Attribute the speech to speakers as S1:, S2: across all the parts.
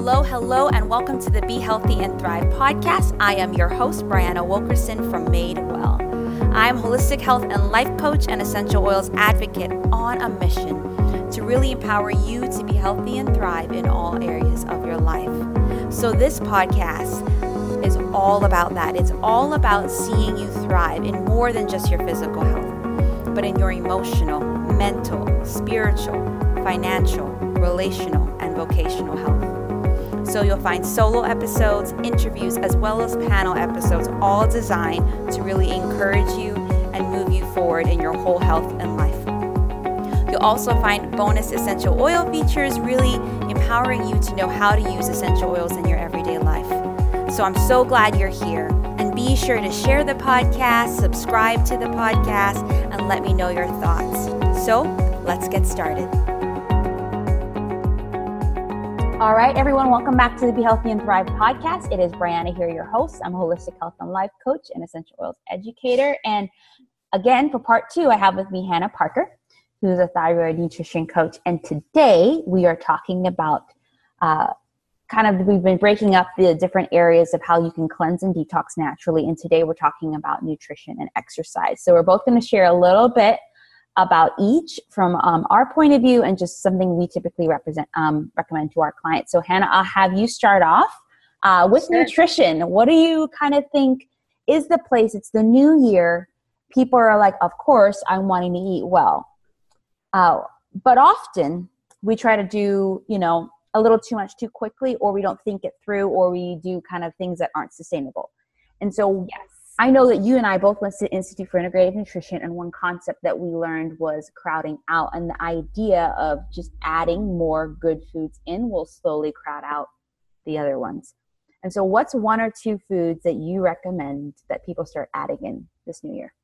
S1: Hello, hello, and welcome to the Be Healthy and Thrive podcast. I am your host, Brianna Wilkerson from Made Well. I'm holistic health and life coach and essential oils advocate on a mission to really empower you to be healthy and thrive in all areas of your life. So, this podcast is all about that. It's all about seeing you thrive in more than just your physical health, but in your emotional, mental, spiritual, financial, relational, and vocational health. So you'll find solo episodes, interviews, as well as panel episodes, all designed to really encourage you and move you forward in your whole health and life. You'll also find bonus essential oil features, really empowering you to know how to use essential oils in your everyday life. So I'm so glad you're here. And be sure to share the podcast, subscribe to the podcast, and let me know your thoughts. So let's get started. All right, everyone, welcome back to the Be Healthy and Thrive podcast. It is Brianna here, your host. I'm a holistic health and life coach and essential oils educator. And again, for part two, I have with me Hannah Parker, who's a thyroid nutrition coach. And today we are talking about uh, kind of, we've been breaking up the different areas of how you can cleanse and detox naturally. And today we're talking about nutrition and exercise. So we're both going to share a little bit about each from um, our point of view and just something we typically represent um, recommend to our clients. So Hannah, I'll have you start off uh, with sure. nutrition. What do you kind of think is the place? It's the new year. People are like, of course, I'm wanting to eat well. Uh, but often we try to do, you know, a little too much too quickly, or we don't think it through, or we do kind of things that aren't sustainable. And so, yes I know that you and I both went to Institute for Integrative Nutrition, and one concept that we learned was crowding out, and the idea of just adding more good foods in will slowly crowd out the other ones. And so, what's one or two foods that you recommend that people start adding in this new year?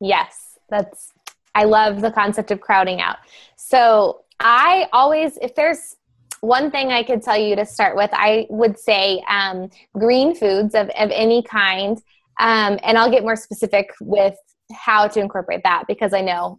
S2: Yes, that's, I love the concept of crowding out. So, I always, if there's one thing I could tell you to start with, I would say um, green foods of, of any kind um, and I'll get more specific with how to incorporate that because I know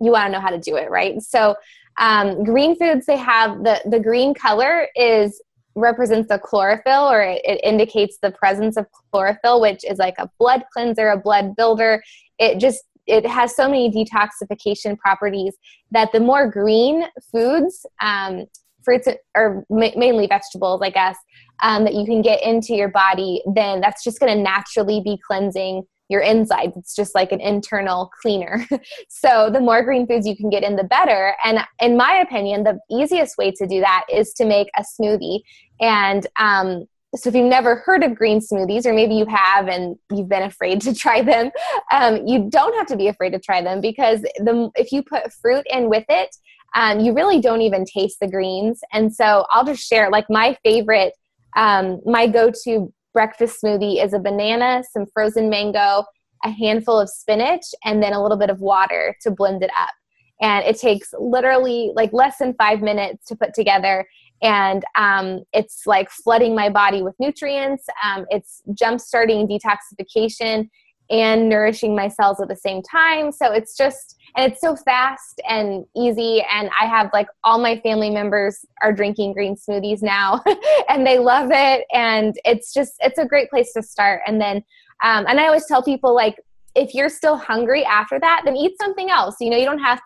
S2: you want to know how to do it, right? So, um, green foods, they have the, the green color is represents the chlorophyll or it, it, indicates the presence of chlorophyll which is like a blood cleanser a blood builder it just it has so many detoxification properties that the more green foods um, fruits or mainly vegetables i guess um, that you can get into your body, then that's just going to naturally be cleansing your insides. It's just like an internal cleaner. so the more green foods you can get in, the better. And in my opinion, the easiest way to do that is to make a smoothie. And um, so if you've never heard of green smoothies, or maybe you have and you've been afraid to try them, um, you don't have to be afraid to try them because the if you put fruit in with it, um, you really don't even taste the greens. And so I'll just share like my favorite um, my go to breakfast smoothie is a banana, some frozen mango, a handful of spinach, and then a little bit of water to blend it up. And it takes literally like less than five minutes to put together. And um, it's like flooding my body with nutrients. Um, it's jump starting detoxification and nourishing my cells at the same time. So it's just, and it's so fast and easy. And I have like all my family members are drinking green smoothies now and they love it. And it's just, it's a great place to start. And then, um, and I always tell people like, if you're still hungry after that, then eat something else. You know, you don't have to.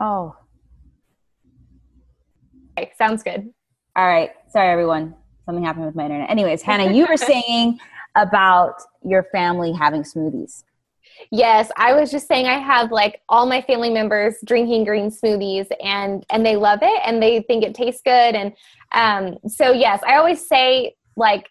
S1: Oh.
S2: Okay, sounds good.
S1: All right. Sorry, everyone something happened with my internet. Anyways, Hannah, you were saying about your family having smoothies.
S2: Yes, I was just saying I have like all my family members drinking green smoothies and and they love it and they think it tastes good and um so yes, I always say like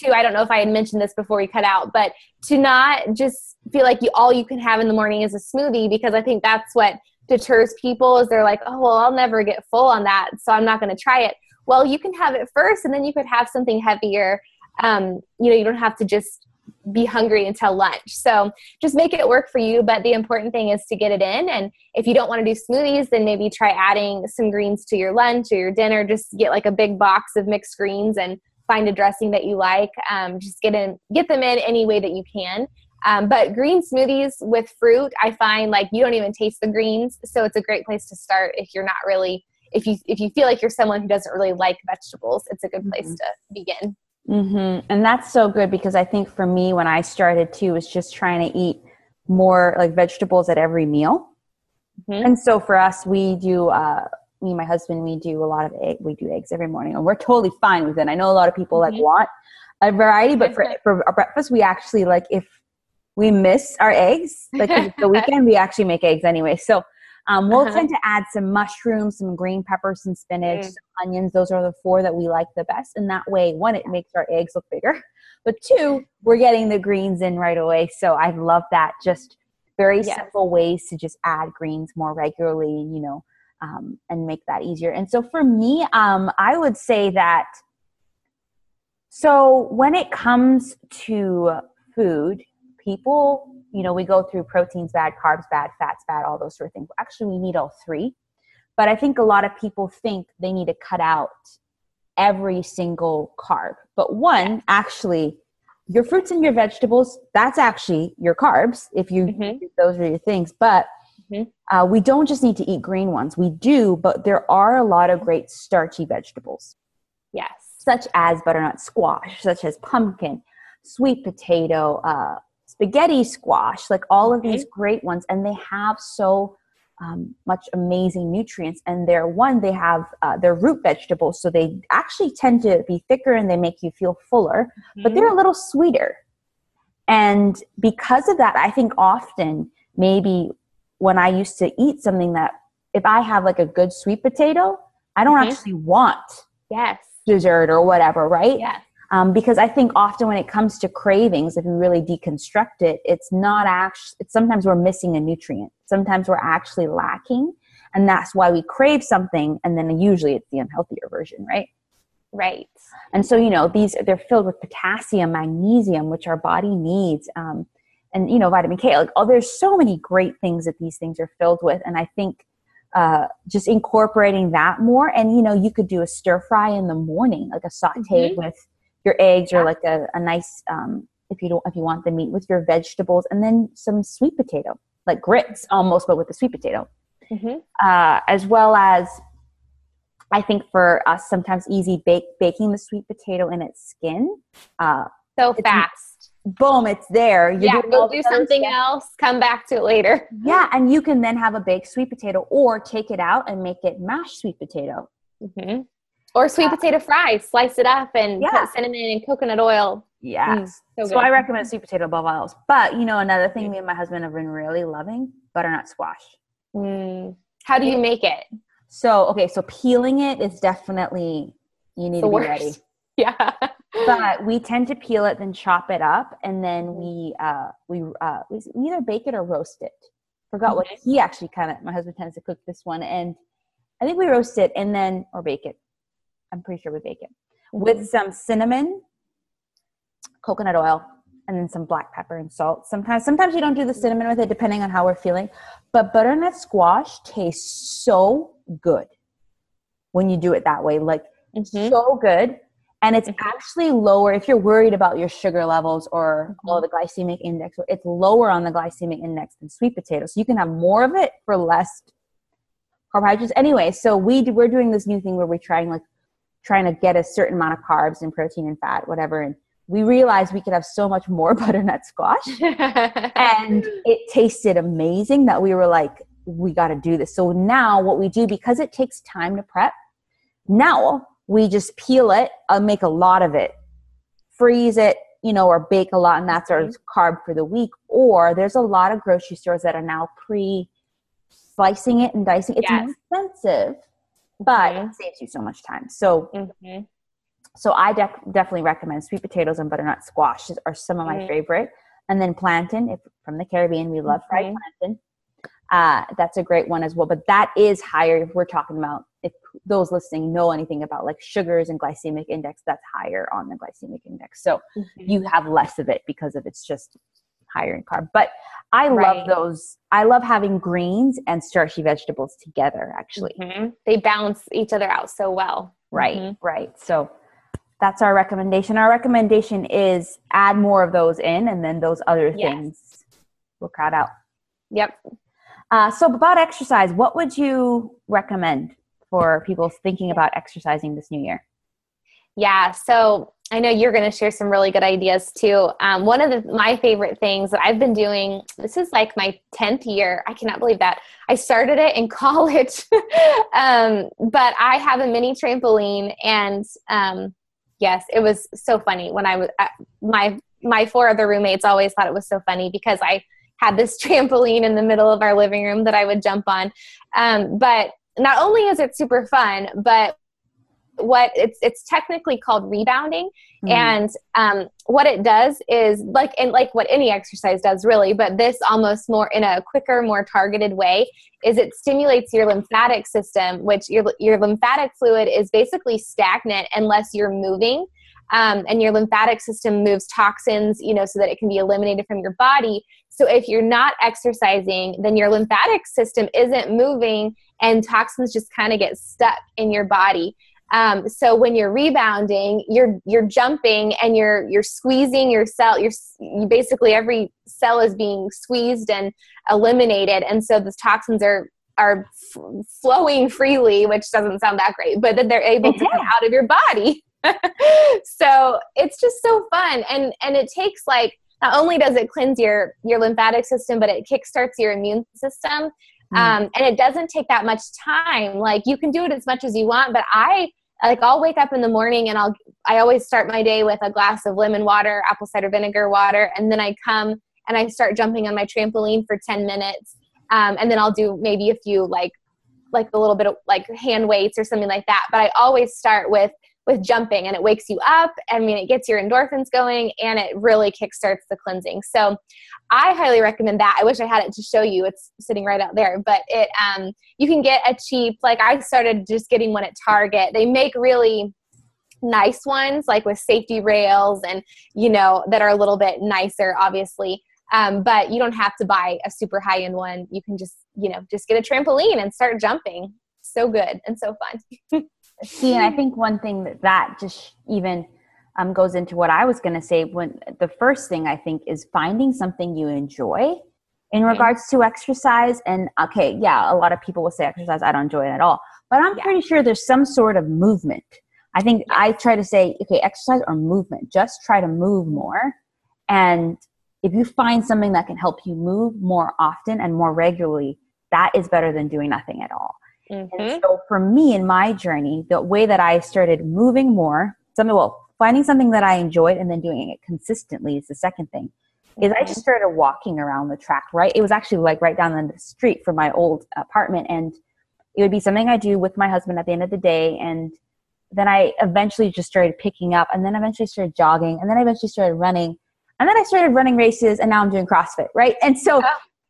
S2: to I don't know if I had mentioned this before we cut out, but to not just feel like you all you can have in the morning is a smoothie because I think that's what deters people is they're like, "Oh, well, I'll never get full on that, so I'm not going to try it." well you can have it first and then you could have something heavier um, you know you don't have to just be hungry until lunch so just make it work for you but the important thing is to get it in and if you don't want to do smoothies then maybe try adding some greens to your lunch or your dinner just get like a big box of mixed greens and find a dressing that you like um, just get in get them in any way that you can Um, but green smoothies with fruit, I find like you don't even taste the greens, so it's a great place to start if you're not really if you if you feel like you're someone who doesn't really like vegetables. It's a good place mm-hmm. to begin.
S1: Mm-hmm. And that's so good because I think for me, when I started too, was just trying to eat more like vegetables at every meal. Mm-hmm. And so for us, we do. Uh, me and my husband, we do a lot of egg. We do eggs every morning, and we're totally fine with it. I know a lot of people mm-hmm. like want a variety, but for for our breakfast, we actually like if we miss our eggs, like the weekend, we actually make eggs anyway. So um, we'll uh-huh. tend to add some mushrooms, some green peppers, some spinach, mm. some onions. Those are the four that we like the best. And that way, one, it makes our eggs look bigger, but two, we're getting the greens in right away. So I love that. Just very yes. simple ways to just add greens more regularly, you know, um, and make that easier. And so for me, um, I would say that. So when it comes to food, people, you know, we go through proteins bad, carbs bad, fats bad, all those sort of things. Actually, we need all three. But I think a lot of people think they need to cut out every single carb. But one, actually, your fruits and your vegetables, that's actually your carbs, if you mm-hmm. those are your things. But mm-hmm. uh, we don't just need to eat green ones. We do, but there are a lot of great starchy vegetables.
S2: Yes.
S1: Such as butternut squash, such as pumpkin, sweet potato, uh, spaghetti squash, like all of these great ones, and they have so um, much amazing nutrients. And they're one, they have uh, they're root vegetables, so they actually tend to be thicker and they make you feel fuller, mm-hmm. but they're a little sweeter. And because of that, I think often maybe when I used to eat something that if I have like a good sweet potato, I don't mm-hmm. actually want
S2: yes
S1: dessert or whatever, right?
S2: Yes.
S1: Um, because I think often when it comes to cravings, if you really deconstruct it, it's not actually, it's sometimes we're missing a nutrient. Sometimes we're actually lacking. And that's why we crave something. And then usually it's the unhealthier version, right?
S2: Right.
S1: And so, you know, these, they're filled with potassium, magnesium, which our body needs. Um, and, you know, vitamin K. Like, oh, there's so many great things that these things are filled with. And I think uh, just incorporating that more. And, you know, you could do a stir fry in the morning, like a saute mm-hmm. with your eggs or like a, a nice um, if you don't if you want the meat with your vegetables and then some sweet potato like grits almost but with the sweet potato mm-hmm. uh, as well as i think for us sometimes easy bake baking the sweet potato in its skin uh,
S2: so fast
S1: boom it's there
S2: you yeah go do something stuff. else come back to it later
S1: yeah and you can then have a baked sweet potato or take it out and make it mashed sweet potato
S2: mm-hmm. Or sweet potato fries, slice it up and yeah. put cinnamon and coconut oil.
S1: Yes. Mm, so, so I recommend sweet potato above all else. But you know, another thing me and my husband have been really loving butternut squash.
S2: Mm. How do you make it?
S1: So okay, so peeling it is definitely you need the to be worst. ready.
S2: Yeah.
S1: but we tend to peel it, then chop it up, and then we uh we uh we either bake it or roast it. Forgot mm-hmm. what he actually kind of my husband tends to cook this one, and I think we roast it and then or bake it I'm pretty sure we bake it with some cinnamon, coconut oil, and then some black pepper and salt. Sometimes, sometimes you don't do the cinnamon with it, depending on how we're feeling. But butternut squash tastes so good when you do it that way. Like mm-hmm. so good. And it's mm-hmm. actually lower if you're worried about your sugar levels or mm-hmm. the glycemic index. It's lower on the glycemic index than sweet potatoes. So you can have more of it for less carbohydrates. Anyway, so we we're doing this new thing where we're trying like trying to get a certain amount of carbs and protein and fat, whatever. And we realized we could have so much more butternut squash. and it tasted amazing that we were like, we got to do this. So now what we do, because it takes time to prep, now we just peel it, uh, make a lot of it, freeze it, you know, or bake a lot, and that's our mm-hmm. carb for the week. Or there's a lot of grocery stores that are now pre slicing it and dicing. It's yes. more expensive but mm-hmm. it saves you so much time. So, mm-hmm. so I def- definitely recommend sweet potatoes and butternut squash are some of my mm-hmm. favorite. And then plantain, if from the Caribbean, we love fried mm-hmm. plantain. Uh, that's a great one as well. But that is higher if we're talking about if those listening know anything about like sugars and glycemic index, that's higher on the glycemic index. So mm-hmm. you have less of it because of it's just higher in carb. But I right. love those. I love having greens and starchy vegetables together, actually.
S2: Mm-hmm. They balance each other out so well.
S1: Right, mm-hmm. right. So that's our recommendation. Our recommendation is add more of those in, and then those other
S2: Yes.
S1: things will crowd out.
S2: Yep.
S1: Uh, so, about exercise, what would you recommend for people thinking about exercising this new year?
S2: Yeah. So I know you're going to share some really good ideas too. Um, one of the, my favorite things that I've been doing, this is like my 10th year. I cannot believe that. I started it in college. um, but I have a mini trampoline and um, yes, it was so funny when I was, uh, my, my four other roommates always thought it was so funny because I had this trampoline in the middle of our living room that I would jump on. Um, but not only is it super fun, but what it's it's technically called rebounding.
S1: Hmm.
S2: and um, what it does is like and like what any exercise does really but this almost more in a quicker more targeted way is it stimulates your lymphatic system which your your lymphatic fluid is basically stagnant unless you're moving. Um, and your lymphatic system moves toxins you know so that it can be eliminated from your body. So if you're not exercising then your lymphatic system isn't moving and toxins just kind of get stuck in your body um, so when you're rebounding, you're you're jumping and you're you're squeezing your cell. You're you basically every cell is being squeezed and eliminated, and so the toxins are are f- flowing freely, which doesn't sound that great, but that they're able to come out of your body. so it's just so fun, and and it takes like not only does it cleanse your your lymphatic system, but it kickstarts your immune system.
S1: Mm.
S2: Um, and it doesn't take that much time. Like you can do it as much as you want, but I like I'll wake up in the morning and I'll I always start my day with a glass of lemon water, apple cider vinegar water, and then I come and I start jumping on my trampoline for 10 minutes. Um, and then I'll do maybe a few like like a little bit of like hand weights or something like that. But I always start with with jumping and it wakes you up. I mean, it gets your endorphins going and it really kickstarts the cleansing. So I highly recommend that. I wish I had it to show you. It's sitting right out there, but it um you can get a cheap like I started just getting one at Target. They make really nice ones like with safety rails and you know that are a little bit nicer obviously. Um, but you don't have to buy a super high end one. You can just, you know, just get a trampoline and start jumping. So good and so fun.
S1: See, and I think one thing that that just even um, goes into what I was going to say. When the first thing I think is finding something you enjoy in regards to exercise. And okay, yeah, a lot of people will say exercise I don't enjoy it at all, but I'm
S2: Yeah.
S1: pretty sure there's some sort of movement. I think I try to say, okay, exercise or movement. Just try to move more, and if you find something that can help you move more often and more regularly, that is better than doing nothing at all.
S2: Mhm.
S1: And so for me in my journey, the way that I started moving more, something well, finding something that I enjoyed and then doing it consistently is the second thing. Is I just started walking around the track, right? It was actually like right down the street from my old apartment and it would be something I do with my husband at the end of the day and then I eventually just started picking up and then eventually started jogging and then I eventually started running and then I started running races and now I'm doing CrossFit, right? And so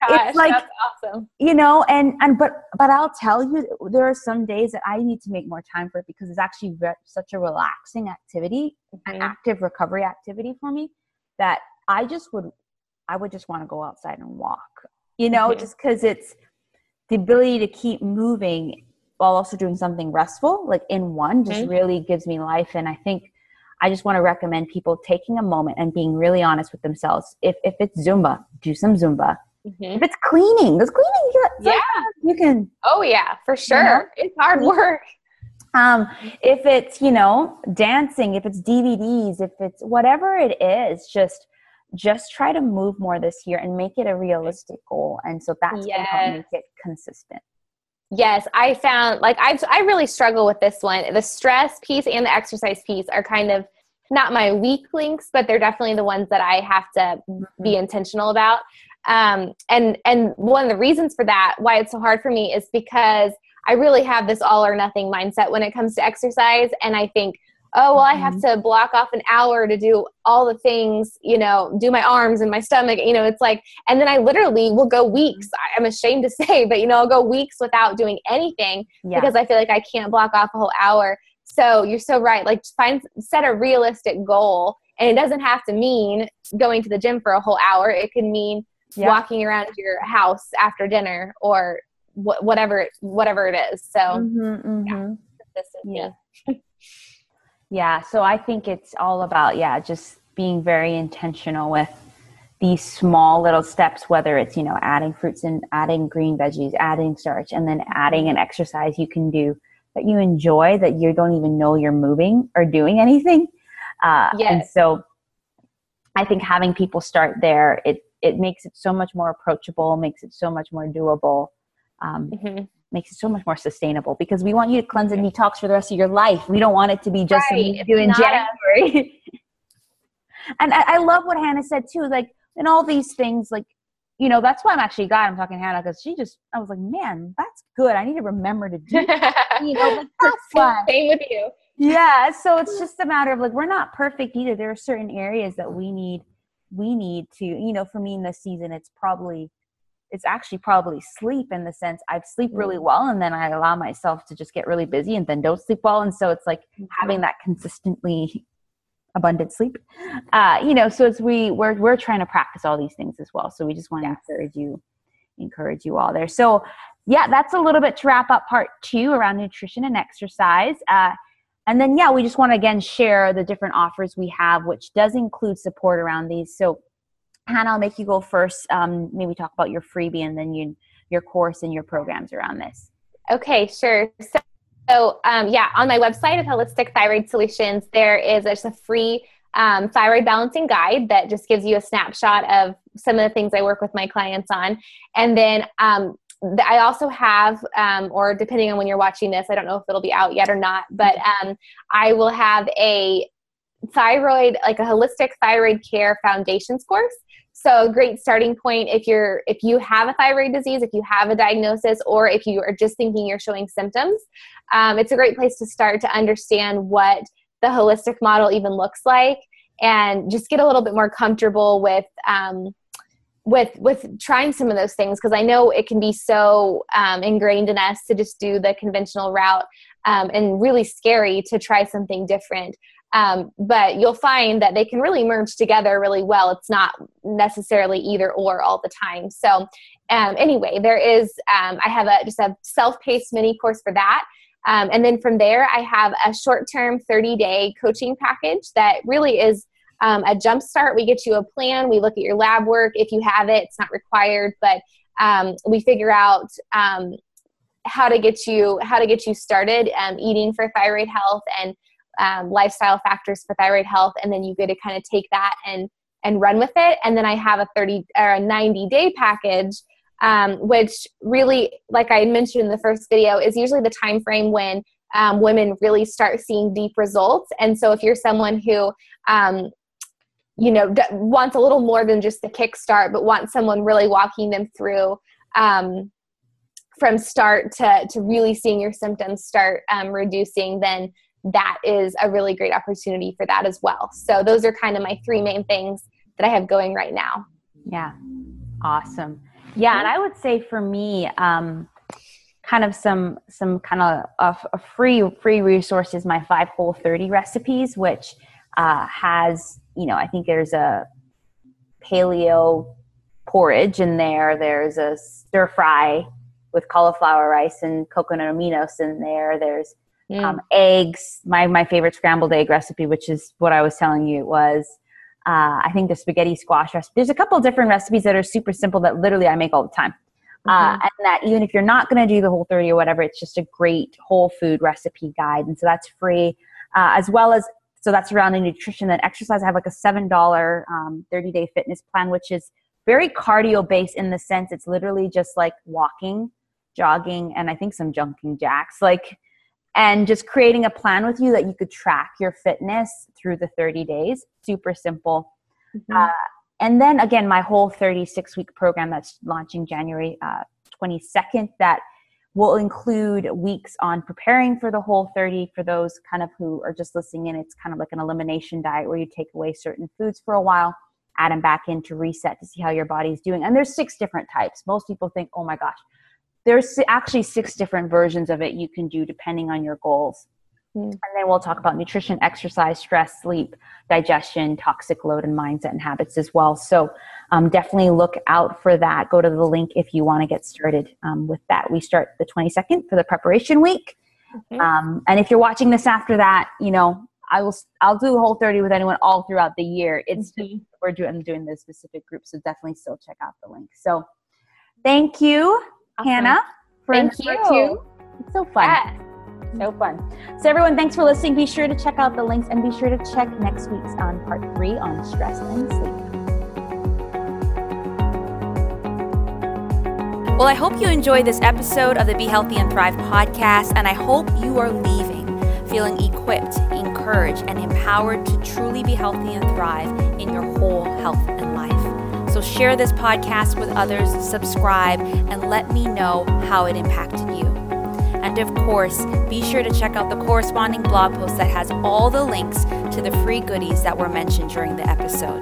S2: Gosh,
S1: like-
S2: that's awesome.
S1: you know and and but but i'll tell you there are some days that i need to make more time for it because it's actually re- such a relaxing activity an
S2: Mhm.
S1: active recovery activity for me that i just would i would just want to go outside and walk you know
S2: Mhm.
S1: just because it's the ability to keep moving while also doing something restful like in one just
S2: Mhm.
S1: really gives me life and i think i just want to recommend people taking a moment and being really honest with themselves if if it's zumba do some zumba
S2: Mhm.
S1: if it's cleaning, there's cleaning. You,
S2: Yeah.
S1: you can.
S2: Oh yeah, for
S1: know?
S2: sure. It's hard work.
S1: Um, if it's you know dancing, if it's DVDs, if it's whatever it is, just just try to move more this year and make it a realistic goal. And so that's gonna help
S2: Yes.
S1: make it consistent.
S2: Yes, I found like I I really struggle with this one. The stress piece and the exercise piece are kind of not my weak links, but they're definitely the ones that I have to be intentional about. Um, and and one of the reasons for that, why it's so hard for me, is because I really have this all or nothing mindset when it comes to exercise, and I think, oh well, I have to block off an hour to do all the things, you know, do my arms and my stomach, you know, it's like, and then I literally will go weeks. I- I'm ashamed to say, but you know, I'll go weeks without doing anything
S1: Yeah.
S2: because I feel like I can't block off a whole hour. So you're so right. Like find set a realistic goal, and it doesn't have to mean going to the gym for a whole hour. It can mean
S1: Yeah.
S2: walking around your house after dinner or wh- whatever whatever it is. So
S1: Mhm, mhm.
S2: consistency.
S1: Yeah. Yeah, so I think it's all about yeah, just being very intentional with these small little steps whether it's you know adding fruits and adding green veggies adding starch and then adding an exercise you can do that you enjoy that you don't even know you're moving or doing anything uh, yes. and so i think having people start there it it makes it so much more approachable makes it so much more doable um, mm-hmm. makes it so much more sustainable because we want you to cleanse and detox for the rest of your life we don't want it to be just right. something you in january and I, I love what hannah said too like and all these things like you know that's why i'm actually glad i'm talking to hannah because she just i was like man that's good i need to remember to do that. you know like that's
S2: why. same with you
S1: yeah so it's just a matter of like we're not perfect either there are certain areas that we need we need to you know for me in this season it's probably it's actually probably sleep in the sense i sleep really mm. well and then i allow myself to just get really busy and then don't sleep well and so it's like mm-hmm. having that consistently abundant sleep. Uh, you know, so it's we we're we're trying to practice all these things as well. So we just want to yes. encourage you, encourage you all there. So yeah, that's a little bit to wrap up part two around nutrition and exercise. Uh, and then yeah, we just want to again share the different offers we have, which does include support around these. So Hannah, I'll make you go first. Um, maybe talk about your freebie and then you your course and your programs around this.
S2: Okay, sure. So so um, yeah, on my website of Holistic Thyroid Solutions, there is a free um, thyroid balancing guide that just gives you a snapshot of some of the things I work with my clients on. And then um, I also have, um, or depending on when you're watching this, I don't know if it'll be out yet or not, but um, I will have a thyroid, like a holistic thyroid care foundations course. So a great starting point if you're if you have a thyroid disease if you have a diagnosis or if you are just thinking you're showing symptoms um, it's a great place to start to understand what the holistic model even looks like and just get a little bit more comfortable with um, with with trying some of those things because I know it can be so um, ingrained in us to just do the conventional route um, and really scary to try something different. Um, but you'll find that they can really merge together really well. It's not necessarily either or all the time. So, um, anyway, there is, um, I have a just a self paced mini course for that. Um, and then from there, I have a short term 30 day coaching package that really is um, a jump start. We get you a plan, we look at your lab work. If you have it, it's not required, but um, we figure out how to get you how to get you started eating for thyroid health and um, lifestyle factors for thyroid health and then you get to kind of take that and and run with it and then i have a 30 or a 90 day package um, which really like i mentioned in the first video is usually the time frame when um, women really start seeing deep results and so if you're someone who um, you know d- wants a little more than just a kickstart but wants someone really walking them through um, from start to, to really seeing your symptoms start um, reducing then that is a really great opportunity for that as well. So those are kind of my three main things that I have going right now.
S1: Yeah. Awesome. Yeah, and I would say for me, um, kind of some some kind of a, free free resources. My five whole thirty recipes, which uh, has you know I think there's a paleo porridge in there. There's a stir fry with cauliflower rice and coconut aminos in there. There's mm. um, eggs. My my favorite scrambled egg recipe, which is what I was telling you, was uh, I think the spaghetti squash recipe. There's a couple different recipes that are super simple that literally I make all the time. Uh, mm-hmm. And that even if you're not going to do the whole 30 or whatever, it's just a great whole food recipe guide. And so that's free, uh, as well as, so that's around the nutrition and exercise. I have like a $7 um, 30 day fitness plan, which is very cardio based in the sense it's literally just like walking, jogging, and I think some jumping jacks. Like and just creating a plan with you that you could track your fitness through the 30 days. Super simple. Mm-hmm. Uh, and then again, my whole 36 week program that's launching January uh, 22nd that will include weeks on preparing for the whole 30 for those kind of who are just listening in. It's kind of like an elimination diet where you take away certain foods for a while, add them back in to reset to see how your body's doing. And there's six different types. Most people think, oh my gosh, there's actually six different versions of it you can do depending on your goals. Mm. And then we'll talk about nutrition, exercise, stress, sleep, digestion, toxic load, and mindset and habits as well. So um, definitely look out for that. Go to the link if you want to get started um, with that. We start the 22nd for the preparation week. Um, and if you're watching this after that, you know, I will I'll do a whole 30 with anyone all throughout the year. It's mm-hmm. we're doing doing this specific group, so definitely still check out the link. So thank you, awesome. Hannah,
S2: for thank you. Two.
S1: It's so fun. Yeah. So fun. So everyone, thanks for listening. Be sure to check out the links and be sure to check next week's on part three on stress and sleep. Well, I hope you enjoyed this episode of the Be Healthy and Thrive podcast, and I hope you are leaving feeling equipped, encouraged, and empowered to truly be healthy and thrive in your whole health and life. So share this podcast with others, subscribe, and let me know how it impacted you. Of course, be sure to check out the corresponding blog post that has all the links to the free goodies that were mentioned during the episode.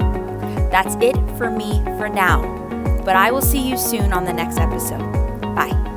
S1: That's it for me for now but I will see you soon on the next episode. Bye.